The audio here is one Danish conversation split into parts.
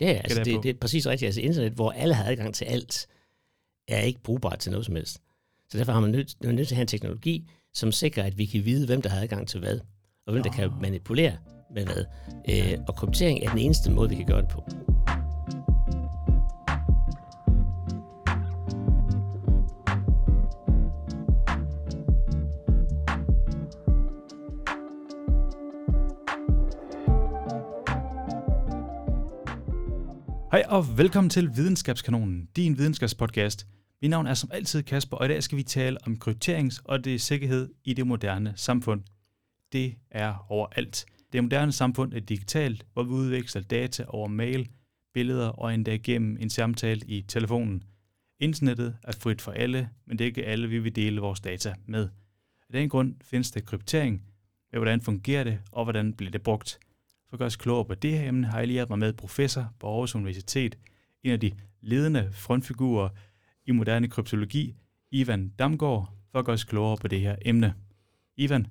Ja, altså det, det er præcis rigtigt. Altså internet, hvor alle har adgang til alt, er ikke brugbart til noget som helst. Så derfor har man nødt, man nødt til at have en teknologi, som sikrer, at vi kan vide, hvem der har adgang til hvad, og hvem der kan manipulere med hvad. Øh, og kryptering er den eneste måde, vi kan gøre det på. Hej og velkommen til Videnskabskanonen, din videnskabspodcast. Mit navn er som altid Kasper, og i dag skal vi tale om krypterings- og det sikkerhed i det moderne samfund. Det er overalt. Det moderne samfund er digitalt, hvor vi udveksler data over mail, billeder og endda gennem en samtale i telefonen. Internettet er frit for alle, men det er ikke alle, vi vil dele vores data med. Af den grund findes der kryptering, med hvordan fungerer det, og hvordan bliver det brugt. For at gøre os klogere på det her emne, har jeg lige mig med professor på Aarhus Universitet, en af de ledende frontfigurer i moderne kryptologi, Ivan Damgaard, for at gøre os klogere på det her emne. Ivan,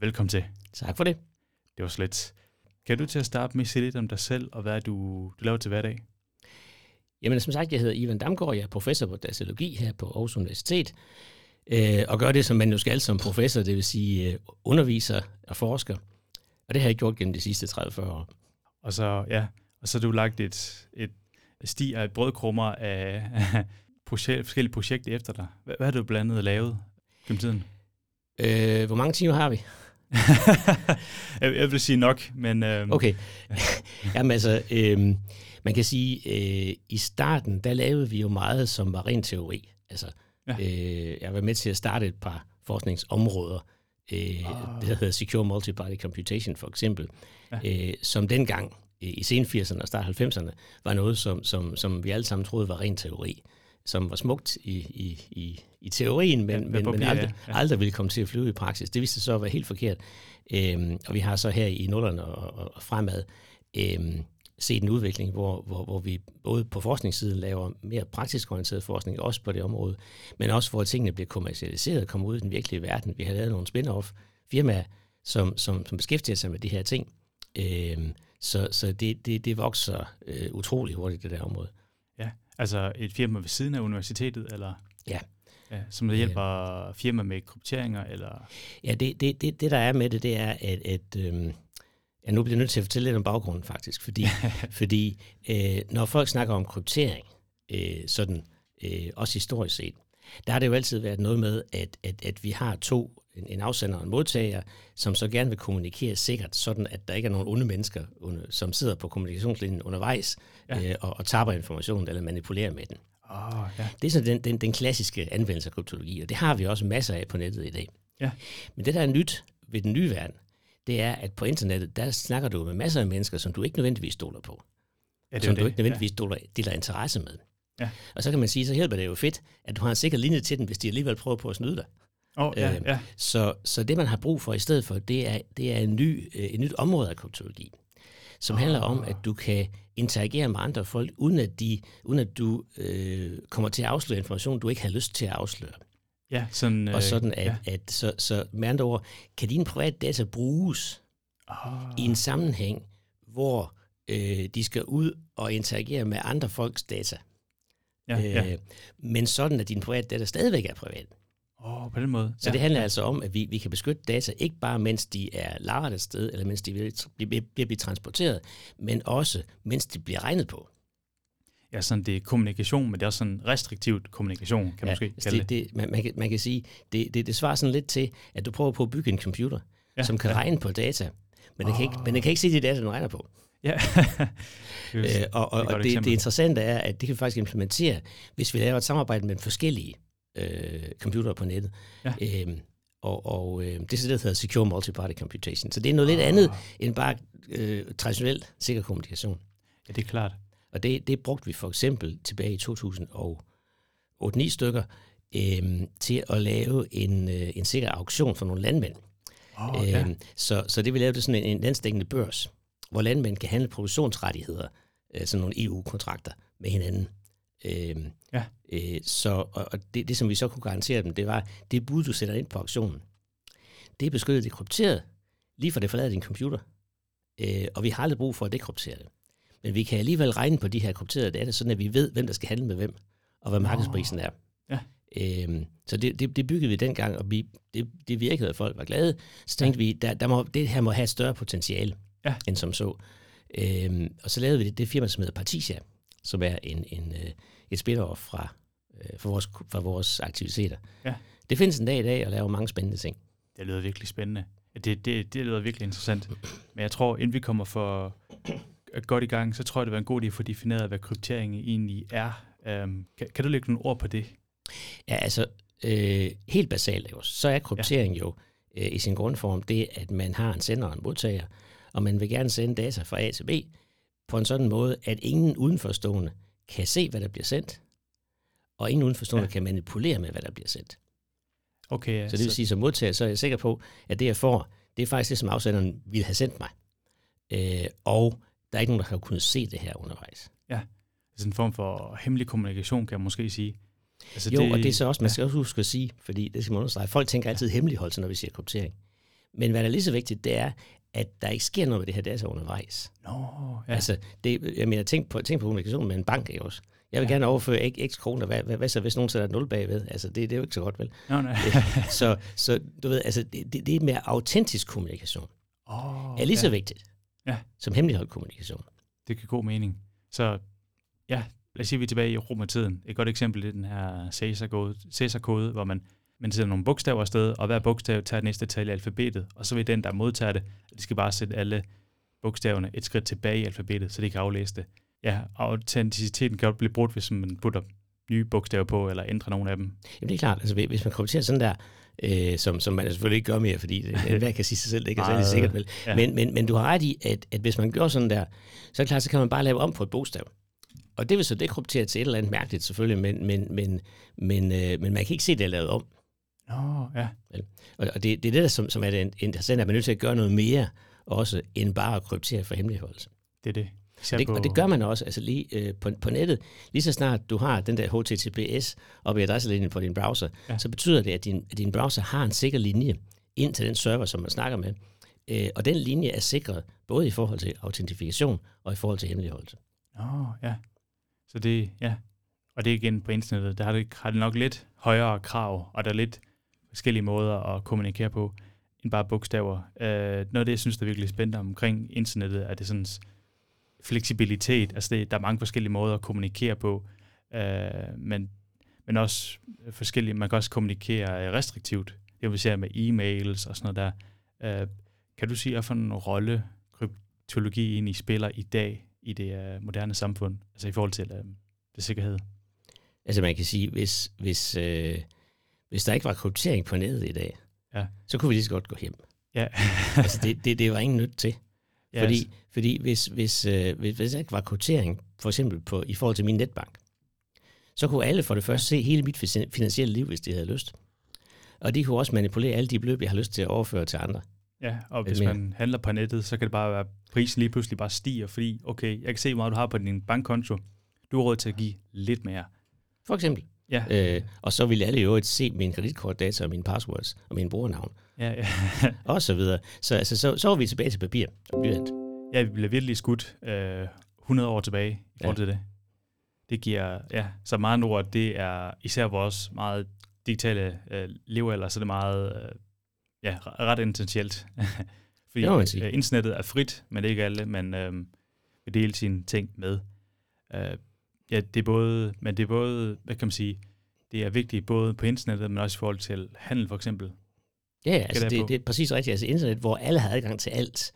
velkommen til. Tak for det. Det var slet. Kan du til at starte med sige lidt om dig selv, og hvad du, du laver til hverdag? Jamen som sagt, jeg hedder Ivan Damgaard, jeg er professor på datalogi her på Aarhus Universitet, øh, og gør det, som man jo skal som professor, det vil sige øh, underviser og forsker. Og det har jeg gjort gennem de sidste 30-40 år. Og så, ja, og så har du lagt et, et sti af brødkrummer af, af projekt, forskellige projekter efter dig. Hvad, hvad har du blandt andet lavet gennem tiden? Øh, hvor mange timer har vi? jeg, jeg vil sige nok, men... Øh, okay. Jamen altså, øh, man kan sige, øh, i starten, der lavede vi jo meget, som var ren teori. Altså, ja. øh, jeg var med til at starte et par forskningsområder, øh, oh. det der hedder Secure Multi-Party Computation for eksempel, ja. øh, som dengang i sen 80'erne og start 90'erne var noget, som, som, som vi alle sammen troede var ren teori, som var smukt i, i, i, i teorien, men, ja, men, men aldrig, ja. aldrig ville komme til at flyve i praksis. Det viste sig så at være helt forkert. Øhm, og vi har så her i nullerne og, og fremad øhm, set en udvikling, hvor, hvor, hvor vi både på forskningssiden laver mere praktisk orienteret forskning, også på det område, men også hvor tingene bliver kommercialiseret og kommer ud i den virkelige verden. Vi har lavet nogle spin-off firmaer, som, som, som beskæftiger sig med de her ting. Øhm, så så det, det, det vokser øh, utrolig hurtigt, det der område. Ja, altså et firma ved siden af universitetet, eller? Ja. ja som der hjælper firma med krypteringer, eller? Ja, det, det, det, det der er med det, det er, at, at øhm, Ja, nu bliver jeg nødt til at fortælle lidt om baggrunden faktisk, fordi, fordi øh, når folk snakker om kryptering, øh, sådan øh, også historisk set, der har det jo altid været noget med, at, at, at vi har to, en, en afsender og en modtager, som så gerne vil kommunikere sikkert, sådan at der ikke er nogen onde mennesker, under, som sidder på kommunikationslinjen undervejs ja. øh, og, og taber information eller manipulerer med den. Oh, ja. Det er sådan den, den, den klassiske anvendelse af kryptologi, og det har vi også masser af på nettet i dag. Ja. Men det, der er nyt ved den nye verden, det er, at på internettet, der snakker du med masser af mennesker, som du ikke nødvendigvis stoler på. Ja, det som det. du ikke nødvendigvis ja. stoler, deler interesse med. Ja. Og så kan man sige, så hjælper det jo fedt, at du har en sikker linje til den, hvis de alligevel prøver på at snyde dig. Oh, ja, øh, ja. Så, så det, man har brug for i stedet for, det er, det er en ny, øh, et nyt område af kryptologi, som oh. handler om, at du kan interagere med andre folk, uden at, de, uden at du øh, kommer til at afsløre information, du ikke har lyst til at afsløre. Ja, sådan, og sådan at, ja. at så, så med andre ord, kan dine private data bruges oh. i en sammenhæng, hvor øh, de skal ud og interagere med andre folks data. Ja, øh, ja. Men sådan, at din private data stadigvæk er privat. Åh, oh, på den måde. Så ja. det handler altså om, at vi, vi kan beskytte data, ikke bare mens de er lagret et sted, eller mens de bliver, bliver, bliver transporteret, men også mens de bliver regnet på. Ja, sådan det er kommunikation, men det er også sådan restriktivt kommunikation, kan man ja, måske altså kalde det. det man, man, kan, man kan sige, det, det, det svarer sådan lidt til, at du prøver på at bygge en computer, ja, som kan ja. regne på data, men den, oh. kan ikke, men den kan ikke se de data, den regner på. Ja. øh, og og, og det, det interessante er, at det kan vi faktisk implementere, hvis vi laver et samarbejde med forskellige øh, computere på nettet. Ja. Øhm, og og øh, det er det, der hedder Secure Multi-Party Computation. Så det er noget oh. lidt andet end bare øh, traditionel sikker kommunikation. Ja, det er klart. Og det, det brugte vi for eksempel tilbage i 2008-9 stykker øh, til at lave en, øh, en sikker auktion for nogle landmænd. Oh, okay. øhm, så, så det vil lave det sådan en, en landstækkende børs, hvor landmænd kan handle produktionsrettigheder, øh, sådan nogle EU-kontrakter med hinanden. Øhm, ja. øh, så, og, og det, det, som vi så kunne garantere dem, det var, det bud, du sætter ind på auktionen, det er beskyttet, det er krypteret, lige for det forlader din computer. Øh, og vi har aldrig brug for at dekryptere det. Men vi kan alligevel regne på de her krypterede data, sådan at vi ved, hvem der skal handle med hvem, og hvad markedsprisen er. Ja. Øhm, så det, det, det byggede vi dengang, og vi, det, det virkede, at folk var glade. Så tænkte ja. vi, der, der må, det her må have et større potentiale, ja. end som så. Øhm, og så lavede vi det, det firma, som hedder Partisia, som er en, en, øh, et spin-off fra, øh, for, vores, for vores aktiviteter. Ja. Det findes en dag i dag og laver mange spændende ting. Det lyder virkelig spændende. Det, det, det lyder virkelig interessant. Men jeg tror, inden vi kommer for godt i gang, så tror jeg, det var en god idé at få defineret, hvad kryptering egentlig er. Um, kan, kan du lægge nogle ord på det? Ja, altså øh, helt basalt jo, så er kryptering ja. jo øh, i sin grundform det, at man har en sender og en modtager, og man vil gerne sende data fra A til B på en sådan måde, at ingen udenforstående kan se, hvad der bliver sendt, og ingen udenforstående ja. kan manipulere med, hvad der bliver sendt. Okay, ja, så det vil sige, som modtager, så er jeg sikker på, at det, jeg får, det er faktisk det, som afsenderen ville have sendt mig. Øh, og der er ikke nogen, der har kunnet se det her undervejs. Ja, det er en form for hemmelig kommunikation, kan jeg måske sige. Altså jo, det, og det er så også, man skal ja. også huske at sige, fordi det skal man understrege, folk tænker altid hemmeligholdelse, når vi siger kryptering. Men hvad der er lige så vigtigt, det er, at der ikke sker noget med det her data undervejs. Nå, ja. Altså, det, jeg mener, tænk på, tænk på kommunikation med en bank, ikke også? Jeg vil ja. gerne overføre x, x kroner. Hvad, hvad, hvad så, hvis nogen sætter nul bagved? Altså, det, det er jo ikke så godt, vel? Nå, nej. så, så du ved, altså, det, det, det er mere autentisk kommunikation. Oh, er lige ja. så vigtigt ja. som hemmeligholdt kommunikation. Det kan god mening. Så ja, lad os sige, at vi er tilbage i romertiden. Et godt eksempel er den her Caesar-kode, Caesar-kode hvor man, man sætter nogle bogstaver afsted, og hver bogstav tager næste tal i alfabetet, og så vil den, der modtager det, de skal bare sætte alle bogstaverne et skridt tilbage i alfabetet, så de kan aflæse det. Ja, autenticiteten kan godt blive brudt, hvis man putter nye bogstaver på, eller ændrer nogle af dem. Jamen det er klart, altså hvis man kommer til sådan der, øh, som, som man selvfølgelig ikke gør mere, fordi det, hver kan sige sig selv, det ikke er særlig sikkert vel. Ja. Men, men, men du har ret i, at, at hvis man gør sådan der, så er det klart, så kan man bare lave om på et bogstav. Og det vil så dekryptere til et eller andet mærkeligt selvfølgelig, men, men, men, men, øh, men man kan ikke se, det er lavet om. Nå, ja. Og, og det, det er det, der, som, som er det interessante, at man er nødt til at gøre noget mere, også end bare at kryptere for hemmeligholdelse. Det er det. Og det, og det gør man også altså lige øh, på, på nettet. Lige så snart du har den der HTTPS op i adresselinjen på din browser, ja. så betyder det, at din, at din browser har en sikker linje ind til den server, som man snakker med. Øh, og den linje er sikret både i forhold til autentifikation og i forhold til hemmeligholdelse. Åh, oh, ja. Så det, ja. Og det er igen på internettet, der har det, har det nok lidt højere krav, og der er lidt forskellige måder at kommunikere på, end bare bogstaver. Øh, noget af det, jeg synes, der er virkelig spændende omkring internettet, er det sådan fleksibilitet. Altså det, der er mange forskellige måder at kommunikere på, øh, men, men også forskellige, man kan også kommunikere restriktivt. Det vil sige med e-mails og sådan noget der. Øh, kan du sige, hvad for en rolle kryptologi egentlig spiller i dag i det uh, moderne samfund, altså i forhold til uh, det sikkerhed? Altså man kan sige, hvis, hvis, øh, hvis der ikke var kryptering på nettet i dag, ja. så kunne vi lige så godt gå hjem. Ja. altså det, det, det var ingen nyt til. Yes. Fordi, fordi hvis, hvis, øh, hvis, hvis der ikke var kvotering, for eksempel på, i forhold til min netbank, så kunne alle for det første se hele mit finansielle liv, hvis de havde lyst. Og de kunne også manipulere alle de beløb, jeg har lyst til at overføre til andre. Ja, og hvis man handler på nettet, så kan det bare være, at prisen lige pludselig bare stiger, fordi, okay, jeg kan se, hvor meget du har på din bankkonto. Du har råd til at give lidt mere. For eksempel. Ja. Øh, og så vil alle jo se mine kreditkortdata og mine passwords og min brugernavn. Ja, ja. og så videre. Så, altså, så, så er vi tilbage til papir og blyant. Ja, vi bliver virkelig skudt øh, 100 år tilbage i forhold ja. til det. Det giver, ja, så meget ord, det er især vores meget digitale øh, levealder, så det er meget, øh, ja, ret essentielt. Fordi øh, internettet er frit, men det er ikke alle, men øh, vil dele sine ting med. Øh, ja, det er både, men det er både, hvad kan man sige, det er vigtigt både på internettet, men også i forhold til handel for eksempel. Ja, altså det, det er præcis rigtigt. Altså internet, hvor alle har adgang til alt,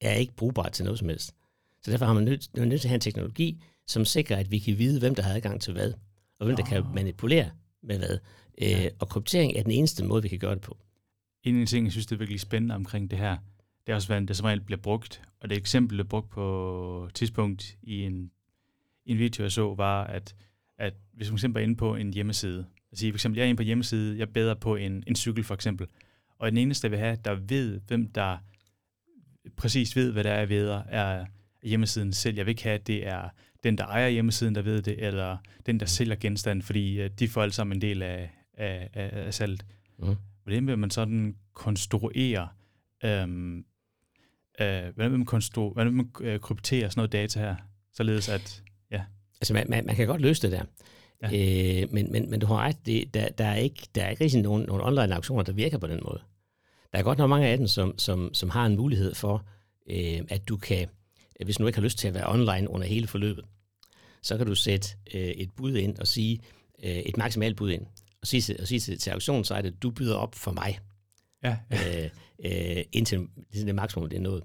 er ikke brugbart til noget som helst. Så derfor har man nødt, nødt til at have en teknologi, som sikrer, at vi kan vide, hvem der har adgang til hvad, og hvem oh. der kan manipulere med hvad. Ja. Øh, og kryptering er den eneste måde, vi kan gøre det på. En af de ting, jeg synes, det er virkelig spændende omkring det her, det er også, hvordan det som regel bliver brugt. Og det eksempel, der brugt på et tidspunkt i en, i en video, jeg så, var, at, at hvis man eksempel er inde på en hjemmeside, altså for eksempel, jeg er inde på hjemmeside, jeg beder på en, en cykel for eksempel, og den eneste, jeg vil have, der ved, hvem der præcis ved, hvad der er ved, er hjemmesiden selv. Jeg vil ikke have, at det er den, der ejer hjemmesiden, der ved det, eller den, der sælger genstanden, fordi øh, de får alle sammen en del af, af, af, af salget. Mm. Hvordan vil man sådan konstruere øhm, øh, hvordan vil man, konstru- hvordan vil man øh, kryptere sådan noget data her, således at. Altså, man, man, man kan godt løse det der. Ja. Øh, men, men, men du har ret, det, der, der, er ikke, der er ikke rigtig nogen, nogen online auktioner, der virker på den måde. Der er godt nok mange af dem, som, som, som har en mulighed for, øh, at du kan, hvis du ikke har lyst til at være online under hele forløbet, så kan du sætte øh, et bud ind og sige, øh, et maksimalt bud ind, og sige, og sige til, til auktionssejtet, du byder op for mig, ja, ja. Øh, øh, indtil det maksimum det er nået.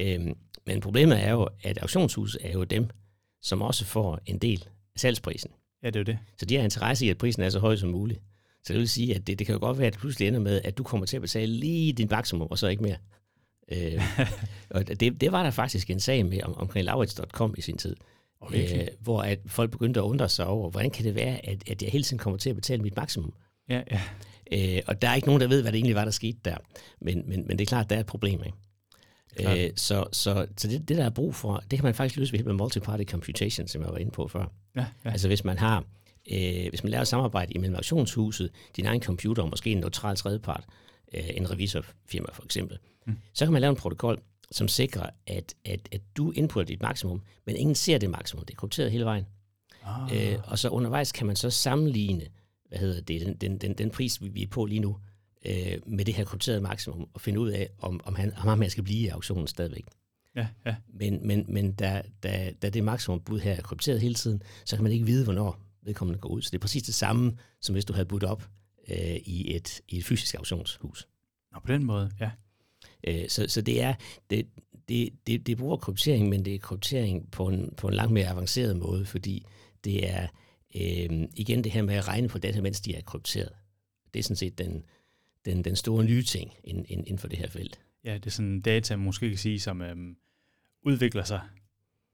Øh, men problemet er jo, at auktionshuset er jo dem, som også får en del af salgsprisen. Ja, det er jo det. Så de har interesse i, at prisen er så høj som muligt. Så det vil sige, at det, det kan jo godt være, at det pludselig ender med, at du kommer til at betale lige din maksimum, og så ikke mere. øh, og det, det var der faktisk en sag med om, omkring Laurits.com i sin tid. Okay. Øh, hvor at folk begyndte at undre sig over, hvordan kan det være, at, at jeg hele tiden kommer til at betale mit maksimum? Ja, ja. Øh, og der er ikke nogen, der ved, hvad det egentlig var, der skete der. Men, men, men det er klart, der er et problem. Ikke? Øh, så så, så det, det, der er brug for, det kan man faktisk løse ved hjælp af multi-party computation, som jeg var inde på før. Ja, ja. Altså hvis man har, øh, hvis man laver samarbejde imellem auktionshuset, din egen computer og måske en neutral tredjepart, øh, en revisorfirma for eksempel, mm. så kan man lave en protokol, som sikrer, at, at, at du indputter dit maksimum, men ingen ser det maksimum. Det er krypteret hele vejen. Ah. Øh, og så undervejs kan man så sammenligne, hvad hedder det, den, den, den, den pris, vi er på lige nu, øh, med det her krypterede maksimum, og finde ud af, om, om, han, om han skal blive i auktionen stadigvæk. Ja, ja. Men, men, men da, da, da det maksimum bud her er krypteret hele tiden, så kan man ikke vide, hvornår vedkommende går ud. Så det er præcis det samme, som hvis du havde budt op øh, i, et, i et fysisk auktionshus. Nå, på den måde, ja. Øh, så, så det er, det, det, det, det bruger kryptering, men det er kryptering på en, på en langt mere avanceret måde, fordi det er øh, igen det her med at regne på data, mens de er krypteret. Det er sådan set den, den, den store nye ting inden, inden for det her felt. Ja, det er sådan data, man måske kan sige, som øhm, udvikler sig.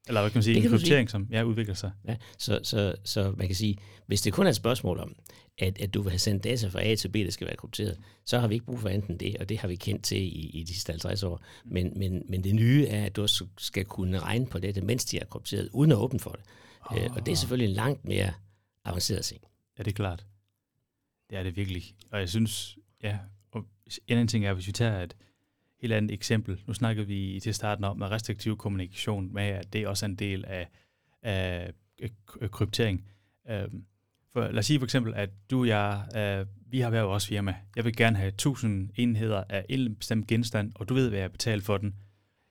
Eller hvad kan man sige, en kryptering, som ja, udvikler sig. Ja, så, så, så man kan sige, hvis det kun er et spørgsmål om, at, at du vil have sendt data fra A til B, der skal være krypteret, så har vi ikke brug for enten det, og det har vi kendt til i, i de sidste 50 år. Men, men, men det nye er, at du også skal kunne regne på det, mens de er krypteret, uden at åbne for det. Oh. Øh, og det er selvfølgelig en langt mere avanceret ting. Ja, det er klart. Det er det virkelig. Og jeg synes, ja, og en anden ting er, hvis vi tager et helt andet eksempel. Nu snakkede vi til starten om, at restriktiv kommunikation med, at det er også en del af, af kryptering. Øhm, for, lad os sige for eksempel, at du og jeg, øh, vi har været vores firma. Jeg vil gerne have 1000 enheder af en bestemt genstand, og du ved, hvad jeg betaler for den.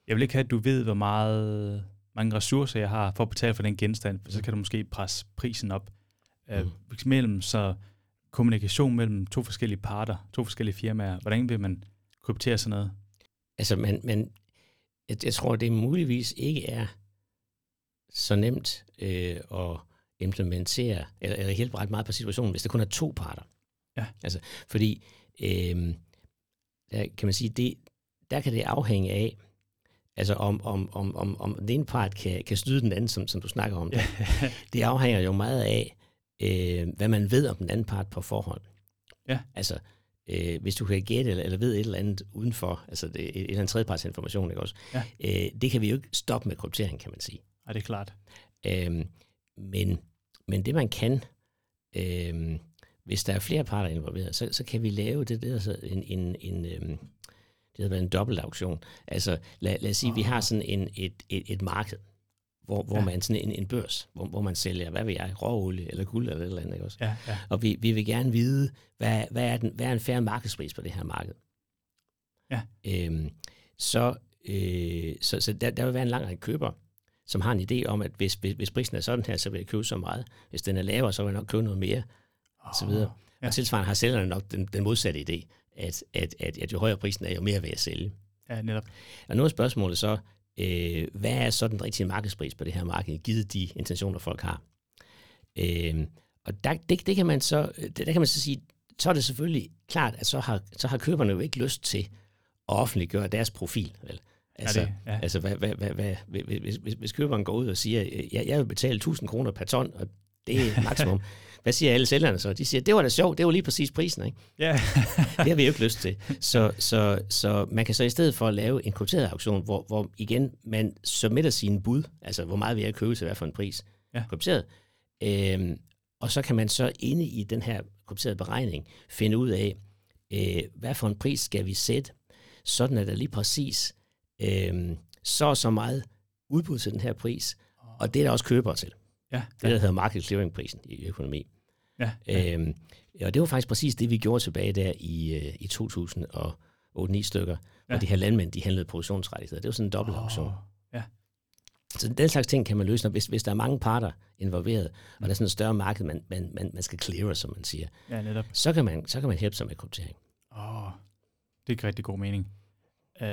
Jeg vil ikke have, at du ved, hvor meget mange ressourcer jeg har for at betale for den genstand, for så kan du måske presse prisen op. Øh, mm. mellem så kommunikation mellem to forskellige parter, to forskellige firmaer, hvordan vil man kryptere sådan noget? Altså, man, man, jeg, jeg tror, det muligvis ikke er så nemt øh, at implementere, eller, eller hjælpe ret meget på situationen, hvis det kun er to parter. Ja. Altså, fordi, øh, der kan man sige, det, der kan det afhænge af, altså om, om, om, om, om den ene part kan, kan snyde den anden, som, som du snakker om. Det, det afhænger jo meget af, øh, hvad man ved om den anden part på forhånd. Ja. Altså, øh, hvis du kan gætte eller, eller ved et eller andet udenfor, altså det, et, et eller andet tredjeparts information, ikke også? Ja. Øh, det kan vi jo ikke stoppe med kryptering, kan man sige. Ja, det er klart. Øh, men, men det man kan, øh, hvis der er flere parter involveret, så, så kan vi lave det der så en, en, en øh, det hedder en dobbelt auktion. Altså lad, lad os sige, oh. vi har sådan en, et, et, et marked, hvor, hvor ja. man sådan en, en børs, hvor, hvor man sælger, hvad ved jeg, råolie eller guld eller et eller andet, ikke også? Ja, ja. Og vi, vi vil gerne vide, hvad, hvad, er den, hvad er en færre markedspris på det her marked? Ja. Øhm, så, øh, så, så der, der vil være en lang række købere, som har en idé om, at hvis, hvis, hvis prisen er sådan her, så vil jeg købe så meget. Hvis den er lavere, så vil jeg nok købe noget mere, oh, og så videre. Ja. Og tilsvarende har sælgerne nok den, den modsatte idé, at, at, at, at jo højere prisen er, jo mere vil jeg sælge. Ja, netop. Og nu er spørgsmålet så, øh, hvad er så den rigtige markedspris på det her marked, givet de intentioner, folk har? Øh, og der, det, det kan man så, der kan man så sige, så er det selvfølgelig klart, at så har, så har køberne jo ikke lyst til at offentliggøre deres profil. Vel? Altså, ja, det, ja. altså hvad, hvad, hvad, hvad, hvis, hvis, køberen går ud og siger, ja, jeg vil betale 1000 kroner per ton, og det er maksimum. Hvad siger alle sælgerne så? De siger, det var da sjovt, det var lige præcis prisen, ikke? Ja. det har vi jo ikke lyst til. Så, så, så man kan så i stedet for at lave en krypteret auktion, hvor, hvor igen man submitter sine bud, altså hvor meget vi er at købe til hvad for en pris, ja. krypteret, øhm, og så kan man så inde i den her krypterede beregning finde ud af, øh, hvad for en pris skal vi sætte, sådan at der lige præcis øh, så og så meget udbud til den her pris, og det er der også købere til. Ja, Det, der hedder market clearing-prisen i økonomi. ja, ja. Øhm, og det var faktisk præcis det, vi gjorde tilbage der i, øh, i 2008-9 stykker, hvor Ja. de her landmænd, de handlede produktionsrettigheder. Det var sådan en dobbelt auktion. Åh, ja. Så den slags ting kan man løse, når, hvis, hvis der er mange parter involveret, og der er sådan et større marked, man, man, man, man skal cleare, som man siger, ja, netop. så kan man, så kan man hjælpe sig med kryptering. Åh, det er rigtig god mening. Uh,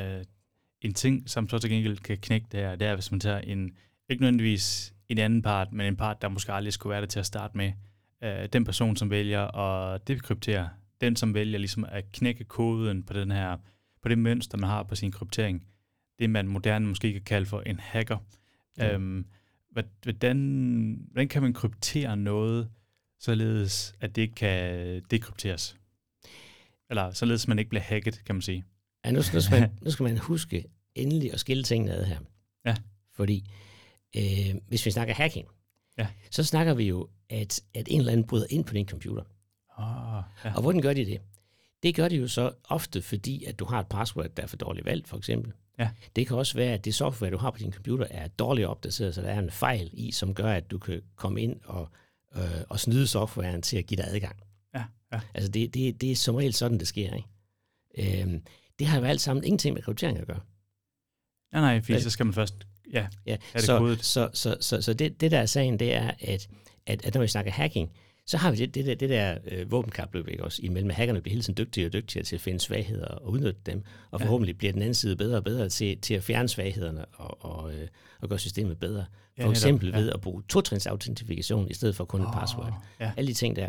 en ting, som så til gengæld kan knække det her, det er, hvis man tager en, ikke nødvendigvis en anden part, men en part, der måske aldrig skulle være der til at starte med. Uh, den person, som vælger at dekryptere, den, som vælger ligesom at knække koden på den her, på det mønster, man har på sin kryptering, det man moderne måske kan kalde for en hacker. Ja. Um, hvordan, hvordan kan man kryptere noget, således at det ikke kan dekrypteres? Eller således, man ikke bliver hacket, kan man sige. Ja, nu, nu, skal man, nu skal man huske endelig at skille tingene ad her. Ja. Fordi øh, hvis vi snakker hacking, Ja. så snakker vi jo, at, at en eller anden bryder ind på din computer. Oh, ja. Og hvordan gør de det? Det gør de jo så ofte, fordi at du har et password, der er for dårligt valgt, for eksempel. Ja. Det kan også være, at det software, du har på din computer, er dårligt opdateret, så der er en fejl i, som gør, at du kan komme ind og, øh, og snyde softwaren til at give dig adgang. Ja, ja. Altså det, det, det er som regel sådan, det sker. Ikke? Øhm, det har jo alt sammen ingenting med kryptering at gøre. Nej, nej, fordi så skal man først... Ja, Ja, det så, kodet? så, så, så, så det, det der er sagen, det er, at, at, at når vi snakker hacking, så har vi det, det der, det der øh, våbenkapløb ikke også, imellem at hackerne bliver hele tiden dygtigere og dygtigere til at finde svagheder og udnytte dem, og Ja. forhåbentlig bliver den anden side bedre og bedre til, til at fjerne svaghederne og, og, øh, og gøre systemet bedre. Ja, For eksempel ja. ved at bruge totrins autentikation i stedet for kun et Åh, password. Ja. Alle de ting der.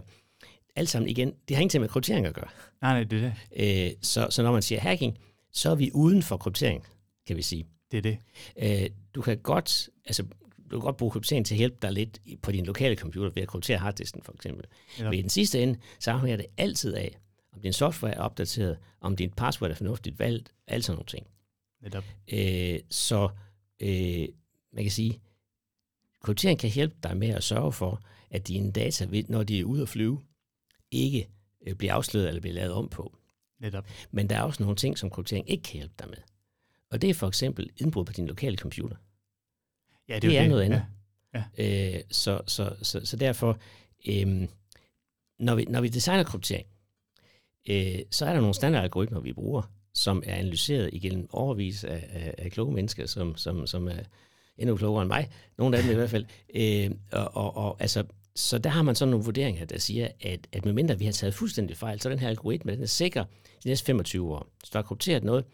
Alt sammen igen, det har ingenting med kryptering at gøre. Nej, nej, det er det. Øh, så, så når man siger hacking, så er vi uden for kryptering, kan vi sige. Det er det. Øh, du kan godt, altså, du kan godt bruge kryptering til at hjælpe dig lidt på din lokale computer ved at kryptere harddisken for eksempel. Netop. Men i den sidste ende, så afhænger det altid af, om din software er opdateret, om din password er fornuftigt valgt, alle sådan nogle ting. Netop. Øh, så øh, man kan sige, kryptering kan hjælpe dig med at sørge for, at dine data, når de er ude at flyve, ikke øh, bliver afsløret eller bliver lavet om på. Netop. Men der er også nogle ting, som kryptering ikke kan hjælpe dig med. Og det er for eksempel indbrud på din lokale computer. Ja, Det jo er noget andet. Ja. Øh, så, så, så, så derfor, øh, når, vi, når vi designer kryptering, øh, så er der nogle standardalgoritmer, vi bruger, som er analyseret igennem overvis af, af, af kloge mennesker, som, som, som er endnu klogere end mig. Nogle af dem i hvert fald. Øh, og, og, og, altså, så der har man sådan nogle vurderinger, der siger, at, at medmindre vi har taget fuldstændig fejl, så den her algoritme, den er sikker de næste 25 år. Så der er krypteret noget,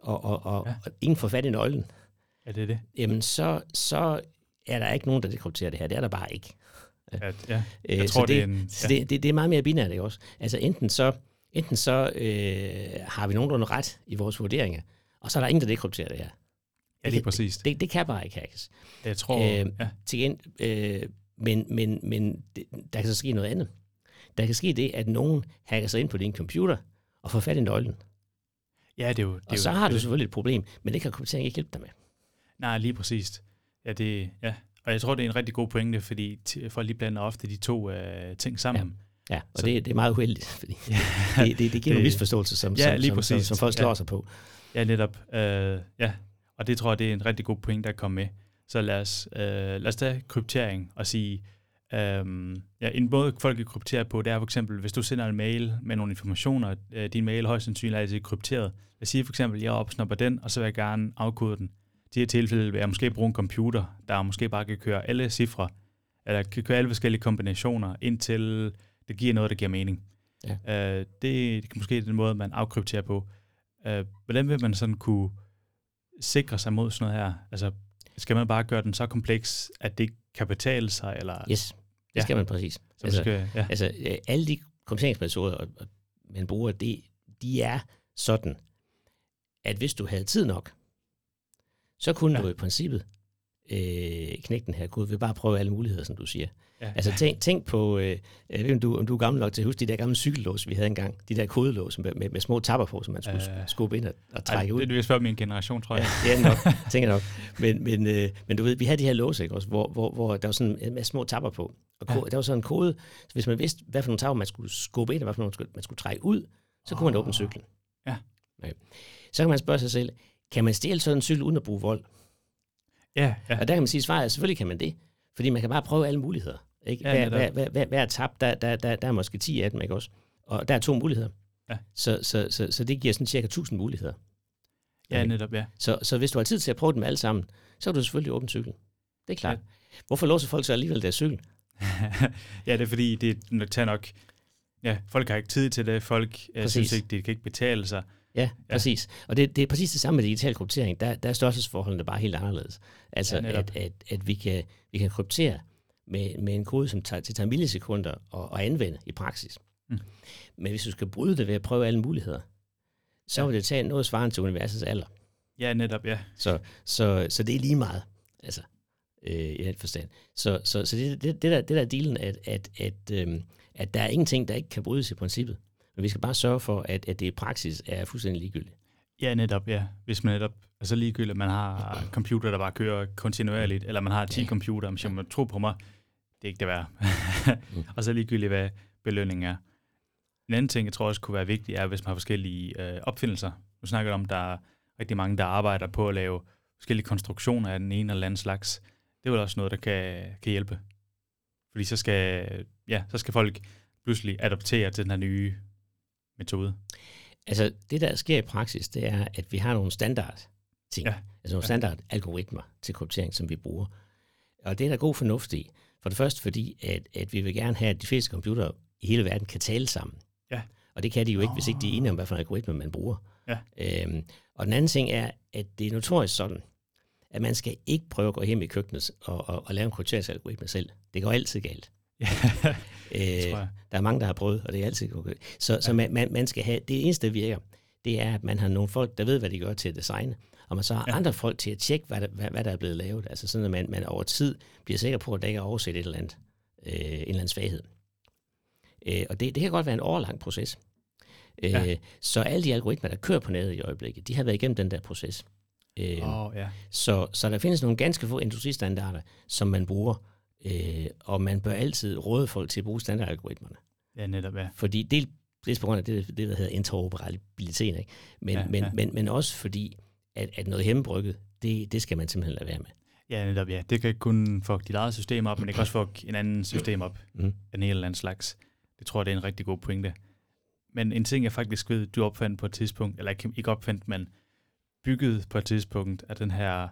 og, og, og, Ja. og ingen får fat i nøglen, Ja, det er det. jamen så, så er der ikke nogen, der dekrypterer det her. Det er der bare ikke. Ja, ja. Øh, Jeg så tror, det, det er en- så det, det, det er meget mere binært, ikke også? Altså enten så, enten så øh, har vi nogenlunde ret i vores vurderinger, og så er der ingen, der dekrypterer det her. Ja, lige præcis. Det, det kan bare ikke hackes. Jeg tror... Øh, ja. Til gen, øh, men men, men det, der kan så ske noget andet. Der kan ske det, at nogen hacker sig ind på din computer og får fat i nøglen. Ja, det er jo... Det Og jo, så har det, du selvfølgelig et problem, men det kan kryptering ikke hjælpe dig med. Nej, lige præcis. Ja, det, ja. Og jeg tror, det er en rigtig god pointe, fordi folk lige blander ofte de to øh, ting sammen. Ja, og Så- det, det er meget uheldigt, fordi Ja, det, det, det giver nogle Det- misforståelser, som, Ja, som, lige som, som, som folk slår Ja. sig på. ja netop. Øh, ja, og det tror jeg, det er en rigtig god point, der kommer med. Så lad os, øh, lad os tage kryptering og sige, øhm, ja, en måde folk kan kryptere på, det er for eksempel, hvis du sender en mail med nogle informationer, øh, din mail højst sandsynligt er krypteret. Lad os sige for eksempel, jeg opsnapper den, og så vil jeg gerne afkode den. I de her tilfælde vil jeg måske bruge en computer, der måske bare kan køre alle cifre, eller kan køre alle forskellige kombinationer, indtil det giver noget, der giver mening. Ja. Øh, det er måske den måde, man afkrypterer på. Øh, hvordan vil man sådan kunne sikre sig mod sådan noget her? Altså, skal man bare gøre den så kompleks, at det kan betale sig, eller Yes, det Ja. skal man præcis. så Altså, skal, ja, altså øh, alle de og man bruger, det, de er sådan, at hvis du havde tid nok, så kunne Ja. ja. du i princippet øh, knække den her kode ved bare at prøve alle muligheder, som du siger. ja, Altså tænk, tænk på, øh, jeg ved om du, om du er gammel nok til at huske de der gamle cykellås, vi havde engang. De der kodelås med, med, med små tapper på, som man skulle Øh. øh, skubbe ind og, og Ej, trække ud. det er vist før min generation, tror jeg. Ja, det er nok, tænker nok. Men, men, øh, men du ved, vi havde de her låse, ikke også, hvor, hvor, hvor der var sådan en masse små tapper på. Og ko- der var sådan en kode, så hvis man vidste, hvad for nogle tapper man skulle skubbe ind, og hvad for nogle man skulle, man skulle trække ud, så kunne man åbne cyklen. Ja. Okay. Så kan man spørge sig selv, kan man stjæle sådan en cykel uden at bruge vold? Ja, ja. Og der kan man sige svaret, at selvfølgelig kan man det. Fordi man kan bare prøve alle muligheder. Ikke? Ja, hver, netop. hver, hver, hver, hver tab, der, der, der, der er måske 10 af dem, ikke også? Og der er to muligheder. Ja. Så, så, så, så det giver sådan cirka 1000 muligheder. ja, Ikke? netop, ja. Så, så hvis du har tid til at prøve dem alle sammen, så er du selvfølgelig åbent cykel. Det er klart. Hvorfor låser folk så alligevel deres cykel? ja, det er fordi, det tager nok... Ja, folk har ikke tid til det. Folk jeg Præcis. synes ikke, det kan ikke betale sig. Ja, ja. præcis. Og det, det er præcis det samme med digital kryptering. Der, der er størrelsesforholdene bare helt anderledes. Altså, Ja, ja, netop. at, at, at vi, kan, vi kan kryptere med, med en kode, som tager, det tager millisekunder at, at anvende i praksis. Mm. Men hvis du skal bryde det ved at prøve alle muligheder, så Ja. vil det tage noget svarende til universets alder. Ja, netop, ja. Så, så, så det er lige meget, altså, øh, i den forstand. Så, så, så det, det, det, der, det der er dealen, at, at, at, øhm, at der er ingenting, der ikke kan brydes i princippet. Men vi skal bare sørge for, at, at det i praksis er fuldstændig ligegyldigt. Ja, netop, ja. Hvis man netop, altså ligegyldigt, at man har computer, der bare kører kontinuerligt, eller man har 10 Ja. computer, som man tror på mig, det er ikke det værd. Mm. og så ligegyldigt, hvad belønningen er. En anden ting, jeg tror også kunne være vigtigt, er, hvis man har forskellige øh, opfindelser. Nu snakker jeg om, at der er rigtig mange, der arbejder på at lave forskellige konstruktioner af den ene eller anden slags. Det er vel også noget, der kan, kan hjælpe. Fordi så skal, ja, så skal folk pludselig adoptere til den her nye metode. Altså, det der sker i praksis, det er, at vi har nogle standard ting. Ja. Altså nogle Ja. standard algoritmer til kryptering, som vi bruger. Og det er der god fornuft i. For det første fordi, at, at vi vil gerne have, at de fleste computere i hele verden kan tale sammen. Ja. Og det kan de jo ikke, hvis ikke de er enige om, hvad for en algoritme man bruger. Ja. Øhm, og den anden ting er, at det er notorisk sådan, at man skal ikke prøve at gå hjem i køkkenet og, og, og lave en krypteringsalgoritme selv. Det går altid galt. Ja, Øh, der er mange, der har prøvet, og det er altid okay. Så, ja. så man, man, man skal have, det eneste, der virker, det er, at man har nogle folk, der ved, hvad de gør til at designe, og man så har ja. andre folk til at tjekke, hvad der, hvad, hvad der er blevet lavet. Altså sådan, at man, man over tid bliver sikker på, at der ikke er overset et eller andet, øh, en eller anden svaghed. Øh, og det, det kan godt være en årlang proces. Øh, Ja. Så alle de algoritmer, der kører på nettet i øjeblikket, de har været igennem den der proces. Øh, oh, ja. så, så der findes nogle ganske få industristandarder, som man bruger, øh, og man bør altid råde folk til at bruge standardalgoritmerne. Ja, netop, ja. Fordi det, dels på grund af det, det der hedder interoperabilitet, ikke? Men, Ja, men, ja. Men, men også fordi, at, at noget hjemmebrygget, det, det skal man simpelthen lade være med. Ja, netop, ja. Det kan ikke kun fuck dit eget system op, men det kan også fuck en anden system op Mm. en eller anden slags. Det tror jeg, det er en rigtig god pointe. Men en ting, jeg faktisk ved, du opfandt på et tidspunkt, eller ikke, ikke opfandt, men bygget på et tidspunkt af den her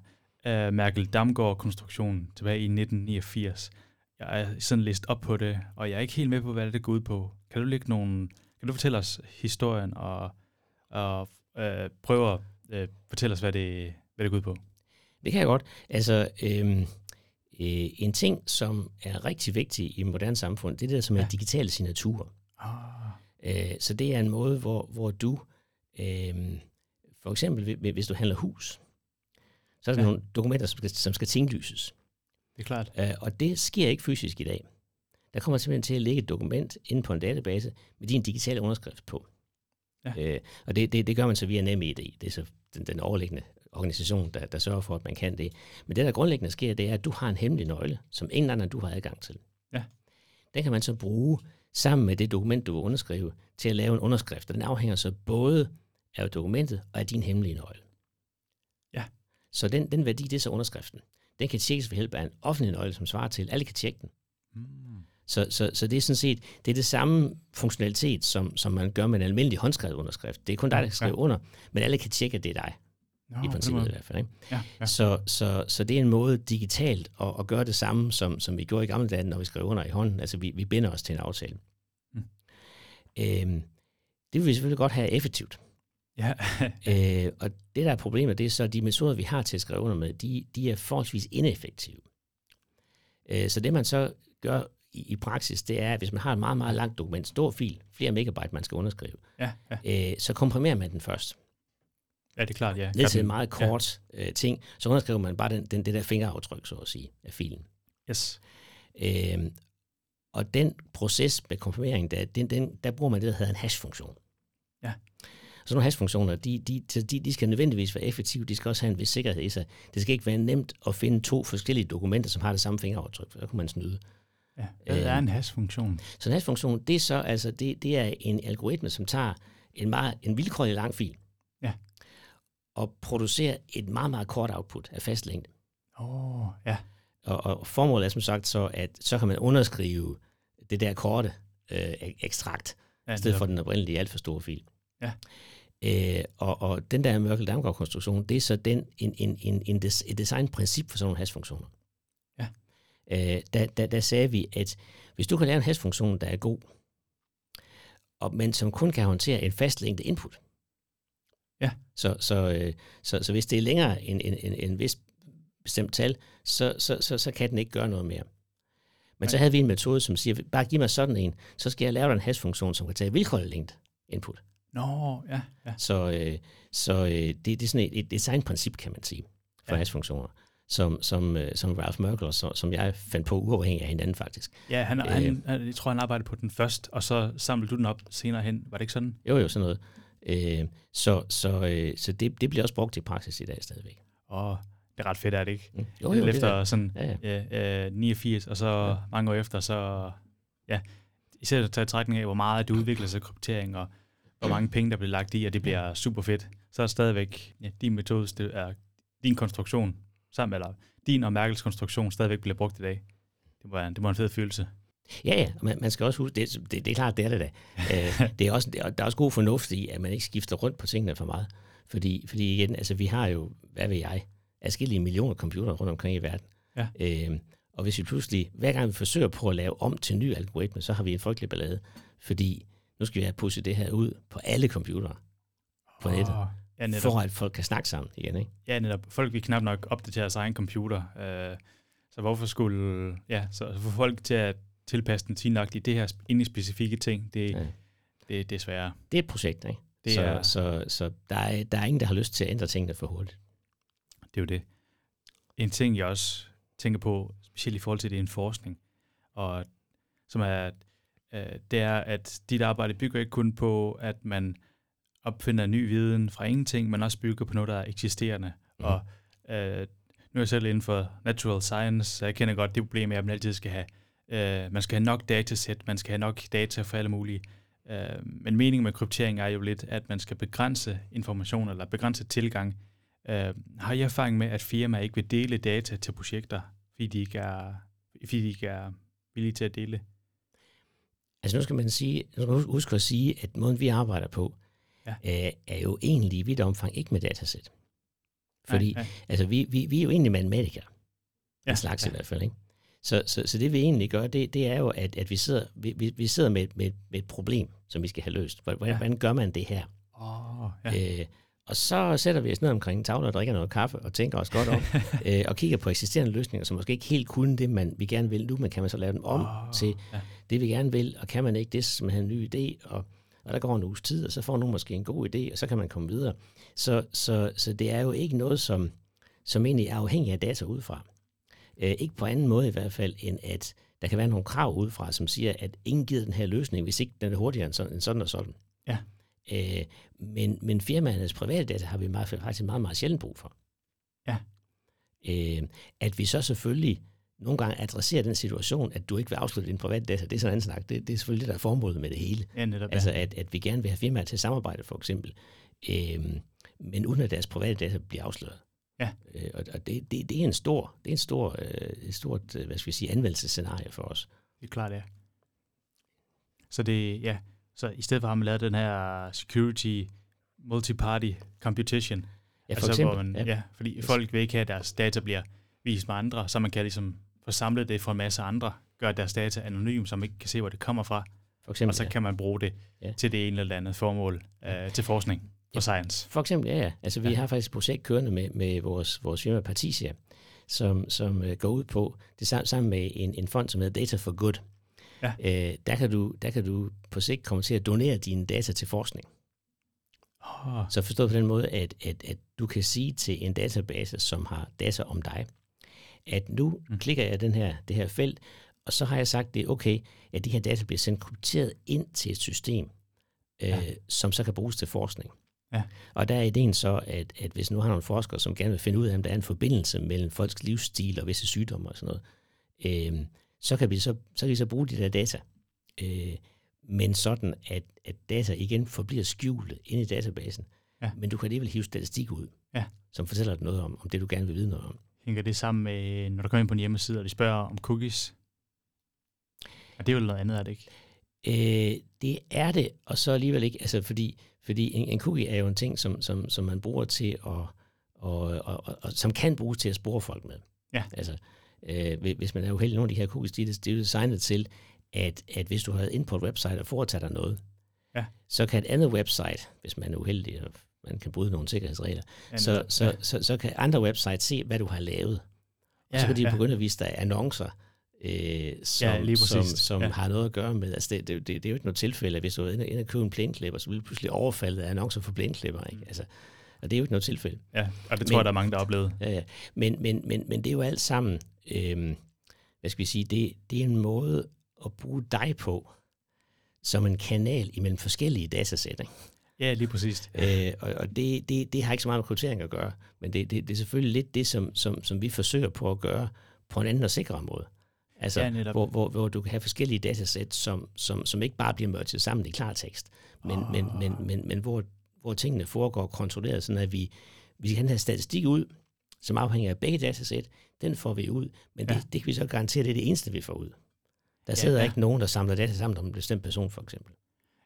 uh, Merkel Damgaard-konstruktion tilbage i 1989. Jeg er sådan læst op på det, og jeg er ikke helt med på, hvad det går ud på. Kan du lægge nogle, kan du fortælle os historien og, og uh, prøve at uh, fortælle os, hvad det, hvad det går ud på? Det kan jeg godt. Altså, øhm, øh, en ting, som er rigtig vigtig i moderne samfund, det er det, som er Ja. digitale signaturer. Ah, Øh, så det er en måde, hvor, hvor du, øh, for eksempel hvi- hvis du handler hus, så er der Ja. nogle dokumenter, som skal, som skal tinglyses. det er klart. Øh, og det sker ikke fysisk i dag. Der kommer simpelthen til at ligge et dokument inde på en database med din digitale underskrift på. Ja. Øh, og det, det, det gør man så via NemID. Det er så den, den overliggende organisation, der, der sørger for, at man kan det. Men det, der grundlæggende sker, det er, at du har en hemmelig nøgle, som ingen anden du har adgang til. Ja. Den kan man så bruge sammen med det dokument, du vil underskrive, til at lave en underskrift. Og den afhænger så både af dokumentet og af din hemmelige nøgle. Ja. Så den, den værdi, det er så underskriften. Den kan tjekkes ved hjælp af en offentlig nøgle, som svarer til. Alle kan tjekke den. Mm. Så, så, så det er sådan set det, er det samme funktionalitet, som, som man gør med en almindelig håndskrevet underskrift. Det er kun dig, der kan skrive Ja. under, men alle kan tjekke, at det er dig, Nå, i princippet i hvert fald. Ikke? Ja, ja. Så, så, så det er en måde digitalt at, at gøre det samme, som, som vi gjorde i gamle dage, når vi skrev under i hånden. Altså vi, vi binder os til en aftale. Mm. Øhm, det vil vi selvfølgelig godt have effektivt. Ja. Øh, og det, der er problemet, det er så, at de metoder, vi har til at skrive under med, de, de er forholdsvis ineffektive. Øh, så det, man så gør i, i praksis, det er, at hvis man har et meget, meget langt dokument, stor fil, flere megabyte, man skal underskrive, ja, ja. øh, så komprimerer man den først. ja, det er klart, ja. Ned til en meget kort øh, ting, så underskriver man bare den, den, det der fingeraftryk, så at sige, af filen. Ja. Yes. Øh, og den proces med komprimering, der, den, den, der bruger man det, der hedder en hash-funktion. Så nogle hash-funktioner, de, de, de, de skal nødvendigvis være effektive, de skal også have en vis sikkerhed i sig. Det skal ikke være nemt at finde to forskellige dokumenter, som har det samme fingeraftryk, for der kunne man snyde. Ja. Hvad Øh, er en hash-funktion? Så en hash-funktion, det er så altså, det, det er en algoritme, som tager en, meget, en vilkårlig lang fil, Ja. at producere et meget, meget kort output af fast længde. Åh, oh, ja. Og, og formålet er som sagt så, at så kan man underskrive det der korte øh, ekstrakt, ja, i stedet for den oprindelige alt for store fil. Ja. Øh, og, og den der mørkel damgaard konstruktion det er så den, en, en, en, en des, et designprincip for sådan nogle hashfunktioner. Ja. Øh, der, der, der sagde vi, at hvis du kan lave en hashfunktion, der er god, og, men som kun kan håndtere en fast længde input, Ja. Så, så, øh, så, så hvis det er længere end en, en, en vis bestemt tal, så, så, så, så kan den ikke gøre noget mere. Men ja. så havde vi en metode, som siger, bare giv mig sådan en, så skal jeg lave en hash-funktion, som kan tage vilkårlig længde input. Nå, ja. ja. Så, øh, så øh, det, det er sådan et, et designprincip, kan man sige, for ja. hash-funktioner, som, som, øh, som Ralph Merkle, som, som jeg fandt på uafhængig af hinanden faktisk. Ja, han, øh, han, han, jeg tror, han arbejdede på den først, og så samlede du den op senere hen. Var det ikke sådan? Jo, jo, sådan noget. Øh, så så, øh, så det, det bliver også brugt i praksis i dag stadigvæk. Og det er ret fedt, er det ikke? Mm. Jo, jo, efter det er. sådan Ja, ja, ja, 89, og så ja. mange år efter, så ja, især at tage trækning af, hvor meget det udvikler sig kryptering, og hvor mange penge, der bliver lagt i, og det bliver super fedt. Så er stadigvæk ja, din metode, det er din konstruktion, sammen, eller din og Merkels konstruktion stadigvæk bliver brugt i dag. Det var, det var en fed følelse. Ja, ja, man, man skal også huske, det, det, det er klart, det er det da. Øh, det er også, det er, der er også god fornuft i, at man ikke skifter rundt på tingene for meget. Fordi, fordi igen, altså vi har jo, hvad ved jeg, adskillige millioner computere rundt omkring i verden. Ja. Øh, og hvis vi pludselig, hver gang vi forsøger på at lave om til en ny algoritme, så har vi en frygtelig ballade. Fordi nu skal vi have pushet det her ud på alle computere på nettet. Ja, netop. For at folk kan snakke sammen igen, ikke? Ja, netop. Folk vil knap nok opdatere deres egen computer. Øh, så hvorfor skulle... Ja, så få folk til at tilpasse den i det her inde i specifikke ting, det, Ja. det, det er sværere. Det er et projekt, ikke? Det så, er- så, så der, er, der er ingen, der har lyst til at ændre tingene for hurtigt. Det er jo det. En ting, jeg også tænker på, specielt i forhold til det er en forskning, og som er, øh, det er, at dit arbejde bygger ikke kun på, at man opfinder ny viden fra ingenting, men også bygger på noget, der er eksisterende. Mhm. Og øh, nu er jeg selv inden for natural science, så jeg kender godt det problem, at man altid skal have, øh, man skal have nok datasæt, man skal have nok data for alle mulige. Øh, men meningen med kryptering er jo lidt, at man skal begrænse information eller begrænse tilgang. Øh, har I erfaring med, at firmaer ikke vil dele data til projekter, fordi de ikke er, fordi de ikke er villige til at dele? Altså nu skal man sige, nu skal man huske- at sige, at måden vi arbejder på, Ja. øh, er jo egentlig i vidt omfang ikke med datasæt. Fordi Nej, nej. altså, vi, vi, vi er jo egentlig matematikere, Ja, en slags ja. i hvert fald. Ikke? Så, så, så det vi egentlig gør, det, det er jo, at, at vi sidder, vi, vi, sidder med, med, med et problem, som vi skal have løst. Hvordan, Ja. hvordan gør man det her? Åh, ja. Øh, og så sætter vi os ned omkring en tavle og drikker noget kaffe og tænker os godt om, øh, og kigger på eksisterende løsninger, som måske ikke helt kunne det, man, vi gerne vil nu, men kan man så lave dem om Åh, til ja. det, vi gerne vil, og kan man ikke det, har en ny idé, og, og der går en uges tid, og så får nogen måske en god idé, og så kan man komme videre. Så, så, så det er jo ikke noget, som, som egentlig er afhængig af data udefra. Øh, ikke på anden måde i hvert fald, end at der kan være nogle krav udefra, som siger, at ingen giver den her løsning, hvis ikke den er hurtigere end sådan, end sådan og sådan. Ja. Øh, men, men firmaernes private data har vi meget, faktisk meget, meget sjældent brug for. Ja. Øh, at vi så selvfølgelig nogle gange adresserer den situation, at du ikke vil afslutte din private data, det er sådan en snak. Det, det er selvfølgelig det, der er formålet med det hele. ja, netop. Altså, ja. at, at vi gerne vil have firmaer til samarbejde, for eksempel. Øhm, men uden at deres private data bliver afsløret. Ja. Øh, og og det, det, det er en stor, det er en stor, øh, et stort, øh, hvad skal vi sige, anvendelsesscenarie for os. Det er klart, ja. Så det, ja, så i stedet for har man lavet den her security multi-party competition, Ja, for altså, eksempel. hvor man, ja. ja. ja, fordi folk vil ikke have, at deres data bliver vist med andre, så man kan ligesom få samlet det fra en masse andre, gøre deres data anonym, så man ikke kan se, hvor det kommer fra, For eksempel, og så ja. kan man bruge det Ja. ja. til det ene eller andet formål, øh, til forskning og Ja. science. For eksempel, ja, ja. Altså, vi Ja. har faktisk et projekt kørende med, med vores, vores firma Particia, som, som øh, går ud på, det sam- sammen med en, en fond, som hedder Data for Good. Ja. Øh, der, kan du, der kan du på sigt komme til at donere dine data til forskning. Oh, Så forstået på den måde, at, at, at du kan sige til en database, som har data om dig, at nu Mm. klikker jeg den her, det her felt, og så har jeg sagt, det er okay, at de her data bliver sendt krypteret ind til et system, øh, Ja. som så kan bruges til forskning. Ja. Og der er ideen så, at, at hvis nu har nogle forskere, som gerne vil finde ud af, om der er en forbindelse mellem folks livsstil og visse sygdomme og sådan noget, øh, så, kan vi så, så kan vi så bruge de der data. Øh, men sådan, at, at data igen forbliver skjulte inde i databasen. Ja. Men du kan alligevel hive statistik ud ja. som fortæller dig noget om, om det, du gerne vil vide noget om. Hænger det sammen med, når du kommer ind på en hjemmeside, og de spørger om cookies? Og det er jo noget andet, er det ikke? Øh, det er det, og så alligevel ikke, altså fordi, fordi en, en cookie er jo en ting, som, som, som man bruger til at, og, og, og, og, som kan bruges til at spore folk med. Ja. Altså, øh, hvis man er uheldig, nogle af de her cookies, de, de er designet til, at, at hvis du har ind på et website og foretager dig noget, ja. så kan et andet website, hvis man er uheldig, og man kan bryde nogle sikkerhedsregler, så, så, ja. så, så, så kan andre websites se, hvad du har lavet. Og ja, så kan de ja. begynde at vise dig annoncer, øh, som, ja, som, som ja. har noget at gøre med, altså det, det, det, det er jo ikke noget tilfælde, hvis du er inde og købe en plæneklipper, så bliver pludselig overfaldet af annoncer for plæneklipper, ikke? Altså, og det er jo ikke noget tilfælde. Ja, og det tror men, jeg, der er mange, der har oplevet. Ja, ja. Men, men, men, men det er jo alt sammen, øh, hvad skal vi sige, det, det er en måde at bruge dig på, som en kanal imellem forskellige datasæt. Ikke? Ja, lige præcis. Øh, og og det, det, det har ikke så meget med kryptering at gøre, men det, det, det er selvfølgelig lidt det, som, som, som vi forsøger på at gøre på en anden og sikrere måde. Altså, ja, hvor, hvor, hvor du kan have forskellige datasæt, som, som, som ikke bare bliver merged sammen i klartekst, men, oh. men, men, men, men hvor, hvor tingene foregår kontrolleret, sådan at vi, vi kan have statistik ud, som afhænger af begge datasæt, den får vi ud, men ja. det, det kan vi så garantere, det er det eneste, vi får ud. Der sidder ja, ja. ikke nogen, der samler data sammen om en bestemt person, for eksempel.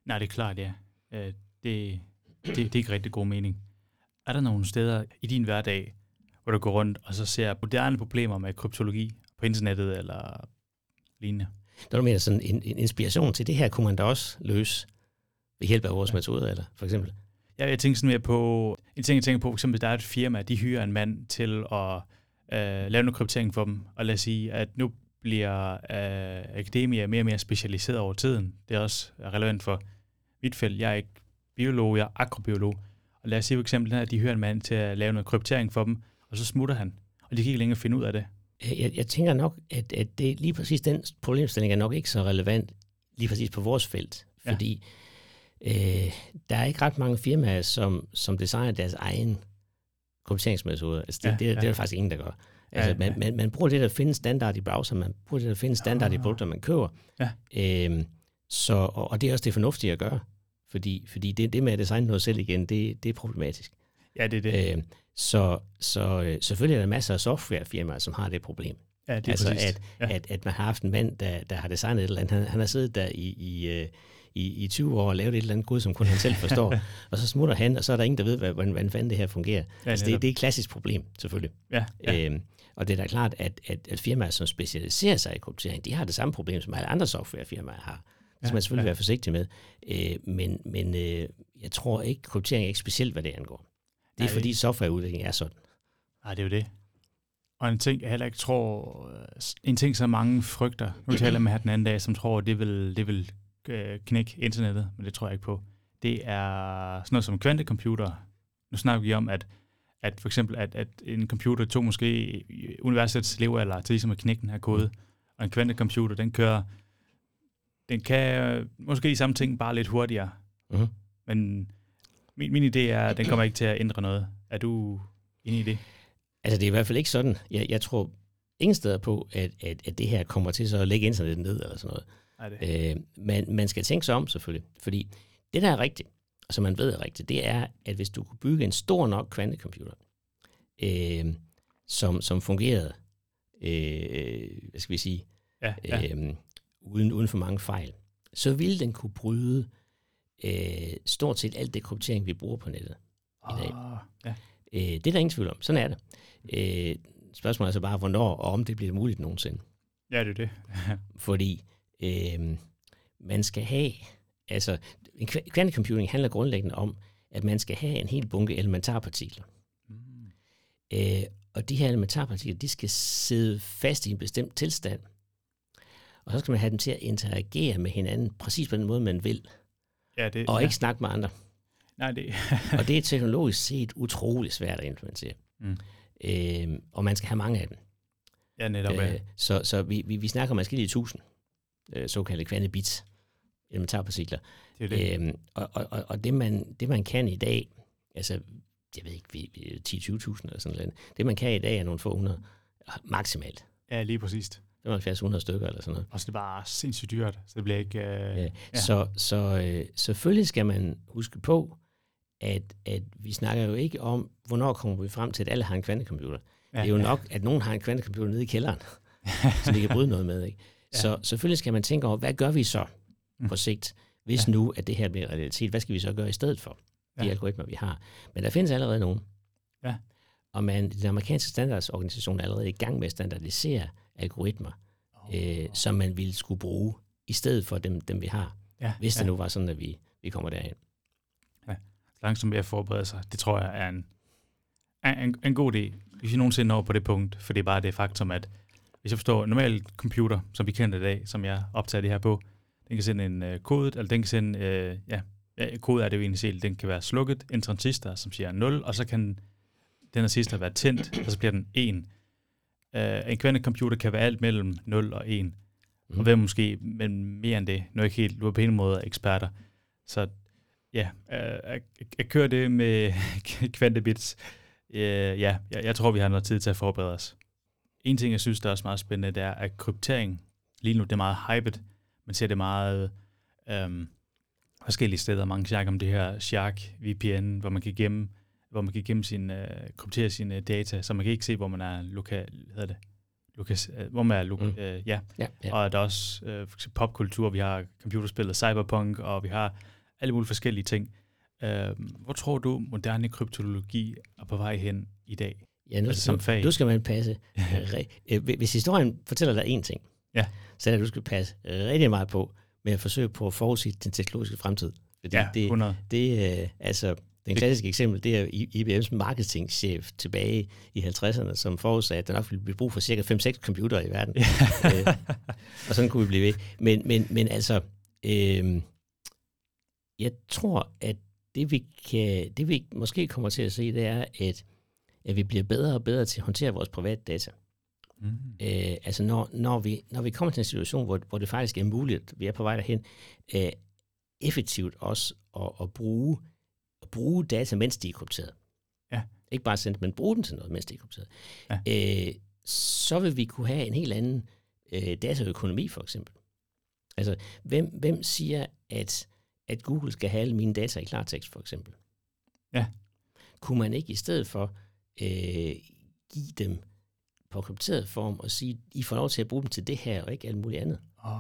Nej, det er klart, ja. Øh, det, det, det er ikke rigtig god mening. Er der nogle steder i din hverdag, hvor du går rundt og så ser moderne problemer med kryptologi på internettet eller lignende? Der du mener sådan en, en inspiration til det her, kunne man da også løse ved hjælp af vores ja. metoder, eller for eksempel? Ja, jeg tænker sådan mere på, en ting jeg tænker på, for eksempel, der er et firma, de hyrer en mand til at øh, lave noget kryptering for dem, og lad os sige, at nu bliver øh, akademia mere og mere specialiseret over tiden. Det er også relevant for mit felt. Jeg er ikke biolog, jeg er akrobiolog. Og lad os sige for eksempel, at de hører en mand til at lave noget kryptering for dem, og så smutter han, og de kan ikke længere finde ud af det. Jeg, jeg tænker nok, at, at det lige præcis den problemstilling er nok ikke så relevant lige præcis på vores felt, fordi ja. Øh, der er ikke ret mange firmaer, som, som designer deres egen krypteringsmetoder. Altså det, ja, det, ja. det er der faktisk ingen, der gør. Altså, ja, man, man, man bruger det, der findes standard i browser, man bruger det, der findes standard i ah. produkter, man køber. Ja. Øhm, så, og, og det er også det fornuftige at gøre, fordi, fordi det, det med at designe noget selv igen, det, det er problematisk. Ja, det er det. Øhm, så, så øh, selvfølgelig er der masser af softwarefirmaer, som har det problem. Ja, det er altså, at, ja. at, at man har haft en mand, der, der har designet et eller andet. Han, han har siddet der i, i, øh, i, i 20 år og lavet et eller andet god, som kun han selv forstår. og så smutter han, og så er der ingen, der ved, hvordan, hvordan fanden det her fungerer. Ja, altså, det, det er et klassisk problem, selvfølgelig. Ja, ja. Øhm, og det er da klart, at, at, at firmaer, som specialiserer sig i kryptering, de har det samme problem, som alle andre softwarefirmaer har. Det skal man selvfølgelig ja. være forsigtig med. Øh, men men øh, jeg tror ikke, kryptering er ikke specielt, hvad det angår. Det er Nej, fordi softwareudvikling er sådan. Nej, det er jo det. Og en ting, jeg heller ikke tror, en ting, som mange frygter, nu taler jeg med her den anden dag, som tror, det vil, det vil øh, knække internettet, men det tror jeg ikke på. Det er sådan noget som kvantecomputer. Nu snakker vi om, at, at for eksempel, at, at en computer tog måske universitets levealder til ligesom at knække den her kode, og en kvantecomputer, den kører, den kan måske de samme ting, bare lidt hurtigere. Uh-huh. Men min, min idé er, at den kommer ikke til at ændre noget. Er du enig i det? Altså, det er i hvert fald ikke sådan. Jeg, jeg tror ingen steder på, at, at, at det her kommer til så at lægge internettet ned eller sådan noget. Nej, det. Øh, men man skal tænke sig om selvfølgelig, fordi det, der er rigtigt, og som man ved er rigtigt, det er, at hvis du kunne bygge en stor nok kvantecomputer, øh, som, som fungerede, øh, hvad skal vi sige, ja, ja. Øh, uden, uden for mange fejl, så ville den kunne bryde øh, stort set alt det kryptering, vi bruger på nettet oh, i dag. Ah, ja. øh, det er der ingen tvivl om. Sådan er det. Øh, spørgsmålet er så bare, hvornår og om det bliver muligt nogensinde. Ja, det er det. Fordi øh, man skal have, altså en kvantecomputing handler grundlæggende om, at man skal have en hel bunke elementarpartikler. Mm. Øh, og de her elementarpartikler, de skal sidde fast i en bestemt tilstand. Og så skal man have dem til at interagere med hinanden præcis på den måde, man vil. Ja, det, og ja. ikke snakke med andre. Nej, det... og det er teknologisk set utrolig svært at implementere. Mm. Øh, og man skal have mange af dem. Ja, netop. Øh, så så vi, vi, vi snakker om forskellige tusind øh, såkaldte kvantebits, elementarpartikler. Det er det. Øhm, og og, og det, man, det, man kan i dag, altså, jeg ved ikke, 10-20.000 eller sådan noget, det man kan i dag er nogle få hundrede, maksimalt. Ja, lige præcist. 75-100 stykker eller sådan noget. Og så det er bare sindssygt dyrt, så det bliver ikke... Øh, ja. Ja. Så, så øh, selvfølgelig skal man huske på, at, at vi snakker jo ikke om, hvornår kommer vi frem til, at alle har en kvantecomputer. Ja, det er jo ja. nok, at nogen har en kvantecomputer nede i kælderen, som de kan bryde noget med. Ikke? Ja. Så selvfølgelig skal man tænke over, hvad gør vi så mm. på sigt, hvis ja. nu, at det her bliver realitet? Hvad skal vi så gøre i stedet for de ja. algoritmer, vi har? Men der findes allerede nogen. Ja. Og man, den amerikanske standardsorganisation er allerede i gang med at standardisere algoritmer, oh. øh, som man ville skulle bruge, i stedet for dem, dem vi har. Ja. Hvis det ja. nu var sådan, at vi, vi kommer derhen. Ja. Langsomt mere at forberede sig, det tror jeg er en, en, en god idé, hvis vi nogensinde når på det punkt, for det er bare det faktum, at hvis jeg forstår, normal computer, som vi kender i dag, som jeg optager det her på, den kan sende en uh, kode, eller den kan sende, uh, ja, ja, kode er det jo egentlig selv, den kan være slukket, en transistor, som siger 0, og så kan den transistor være tændt, og så bliver den 1. Uh, øh, en kvantecomputer kan være alt mellem 0 og 1, mm. og hvad måske, men mere end det, nu er jeg ikke helt, du er på en måde eksperter, så ja, uh, at, at køre det med kvantebits, uh, ja, jeg, jeg tror, vi har noget tid til at forberede os. En ting, jeg synes, der er også meget spændende, det er, at kryptering, lige nu, det er meget hyped. Man ser det meget øhm, forskellige steder. Mange snakker om det her Shark VPN, hvor man kan gemme, hvor man kan gemme sin, øh, kryptere sine data, så man kan ikke se, hvor man er lokal, hedder det, Lukas, øh, hvor man er lokal, mm. øh, ja. Ja, ja. Og der er også øh, popkultur, vi har computerspillet Cyberpunk, og vi har alle mulige forskellige ting. Øh, hvor tror du, moderne kryptologi er på vej hen i dag? Ja, nu, altså som fag. Du skal man passe. Øh, hvis historien fortæller dig én ting, ja. så er det, at du skal passe rigtig meget på med at forsøge på at forudsige den teknologiske fremtid. Fordi ja, 100. det, det, altså, den klassiske eksempel, det er IBM's marketingchef tilbage i 50'erne, som forudsagde, at der nok ville blive brug for cirka 5-6 computer i verden. øh, og sådan kunne vi blive ved. Men, men, men altså, øh, jeg tror, at det vi, kan, det vi måske kommer til at se, det er, at at vi bliver bedre og bedre til at håndtere vores private data. Mm. Øh, altså når, når, vi, når vi kommer til en situation, hvor, hvor det faktisk er muligt, vi er på vej derhen, øh, effektivt også at, at, bruge, at bruge data, mens de er krypteret. Ja. Ikke bare sende men bruge den til noget, mens de er krypteret. Ja. Øh, så vil vi kunne have en helt anden øh, dataøkonomi, for eksempel. Altså, hvem, hvem siger, at, at Google skal have alle mine data i klartekst, for eksempel? Ja. Kunne man ikke i stedet for øh, give dem på krypteret form og sige, I får lov til at bruge dem til det her, og ikke alt muligt andet. Oh,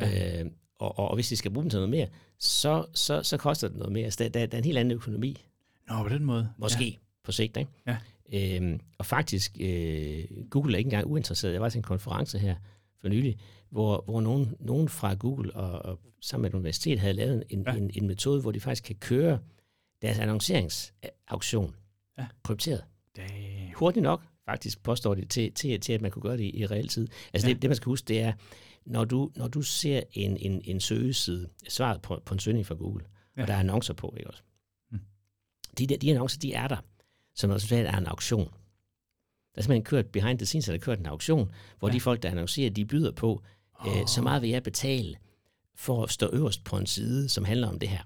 ja. øh, og, og, og hvis de skal bruge dem til noget mere, så, så, så koster det noget mere. Så der, der, der er en helt anden økonomi. Nå, på den måde. Måske ja. på sigt, ikke? Ja. Øhm, og faktisk, øh, Google er ikke engang uinteresseret. Jeg var til en konference her for nylig, hvor, hvor nogen, nogen fra Google og, og sammen med et universitet havde lavet en, ja. en, en metode, hvor de faktisk kan køre deres annonceringsauktion ja. krypteret. Dang. Hurtigt nok, faktisk, påstår de, til, til, til at man kunne gøre det i, i reelt tid. Altså ja. det, det, man skal huske, det er, når du, når du ser en, en, en søgeside, svaret på, på en søgning fra Google, ja. og der er annoncer på, ikke også? Hmm. De, der, de annoncer, de er der, som resultat er en auktion. Der er simpelthen kørt behind the scenes, der er kørt en auktion, hvor ja. de folk, der annoncerer, de byder på, oh. øh, så meget vil jeg betale for at stå øverst på en side, som handler om det her.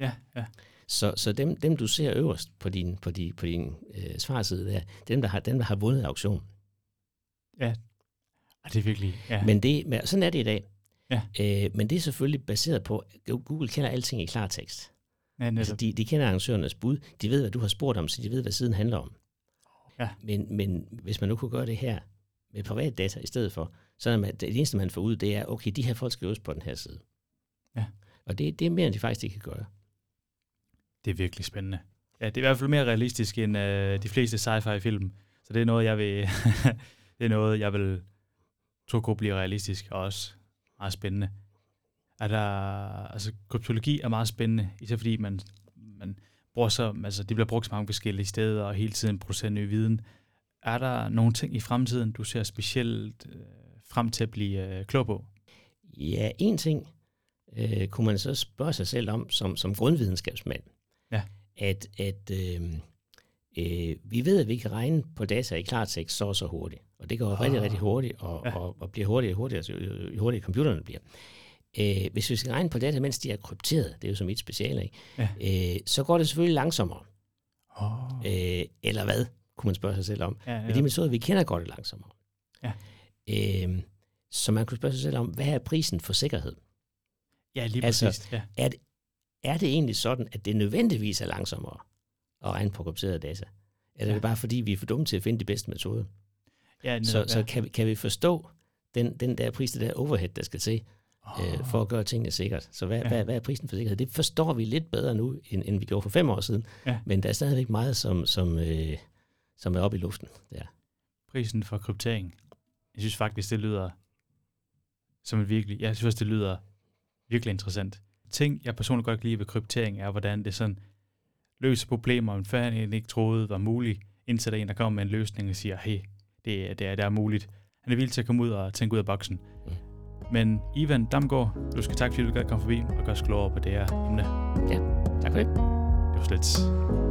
Ja, ja. Så, så dem, dem, du ser øverst på din, på din, på din øh, svarside, der, dem, der har, dem, der har vundet auktionen. Ja, det er virkelig... Ja. Men det, men sådan er det i dag. Ja. Øh, men det er selvfølgelig baseret på, at Google kender alting i klartekst. Ja, altså, de, de kender arrangørernes bud, de ved, hvad du har spurgt om, så de ved, hvad siden handler om. Ja. Men, men hvis man nu kunne gøre det her med privat data i stedet for, så er man, det eneste, man får ud, det er, okay, de her folk skal øves på den her side. Ja. Og det, det er mere, end de faktisk ikke kan gøre. Det er virkelig spændende. Ja, det er i hvert fald mere realistisk end øh, de fleste sci-fi-film. Så det er noget, jeg vil, det er noget, jeg vil tro kunne blive realistisk og også meget spændende. Er der, altså, kryptologi er meget spændende, især fordi man, man bruger så, altså, det bliver brugt så mange forskellige steder og hele tiden producerer ny viden. Er der nogle ting i fremtiden, du ser specielt øh, frem til at blive øh, klog på? Ja, en ting øh, kunne man så spørge sig selv om som, som grundvidenskabsmand ja. at, at øh, øh, vi ved, at vi kan regne på data i klartekst så og så hurtigt. Og det går oh. rigtig, rigtig hurtigt, og, ja. og, og bliver hurtigere og hurtigere, altså, jo, jo hurtigere computerne bliver. Øh, hvis vi skal regne på data, mens de er krypteret, det er jo som et speciale, ikke? Ja. Øh, så går det selvfølgelig langsommere. Oh. Øh, eller hvad, kunne man spørge sig selv om. Ja, ja. Med de metoder, vi kender, går det langsommere. Ja. Øh, så man kunne spørge sig selv om, hvad er prisen for sikkerhed? Ja, lige altså, præcis. Ja. Er, det, er det egentlig sådan, at det nødvendigvis er langsommere at regne på krypterede data? Eller ja. er det bare fordi, vi er for dumme til at finde de bedste metoder? Ja, så, ja. så kan, vi, kan vi forstå den, den der pris, det der overhead, der skal til, oh. øh, for at gøre tingene sikkert. Så hvad, ja. hvad, hvad er prisen for sikkerhed? Det forstår vi lidt bedre nu, end, end vi gjorde for fem år siden. Ja. Men der er stadigvæk meget, som, som, øh, som er oppe i luften. Der. Prisen for kryptering. Jeg synes faktisk, det lyder som et virkelig, jeg synes det lyder virkelig interessant. Ting, jeg personligt godt kan lide ved kryptering, er, hvordan det sådan løser problemer, man før ikke troede var muligt, indtil der er en, der kommer med en løsning og siger, hey, det, det, er, det er muligt. Han er villig til at komme ud og tænke ud af boksen. Mm. Men Ivan Damgaard, du skal tak, fordi du gad komme forbi og gøre os klogere på det her emne. Ja, tak for det. Det var slet.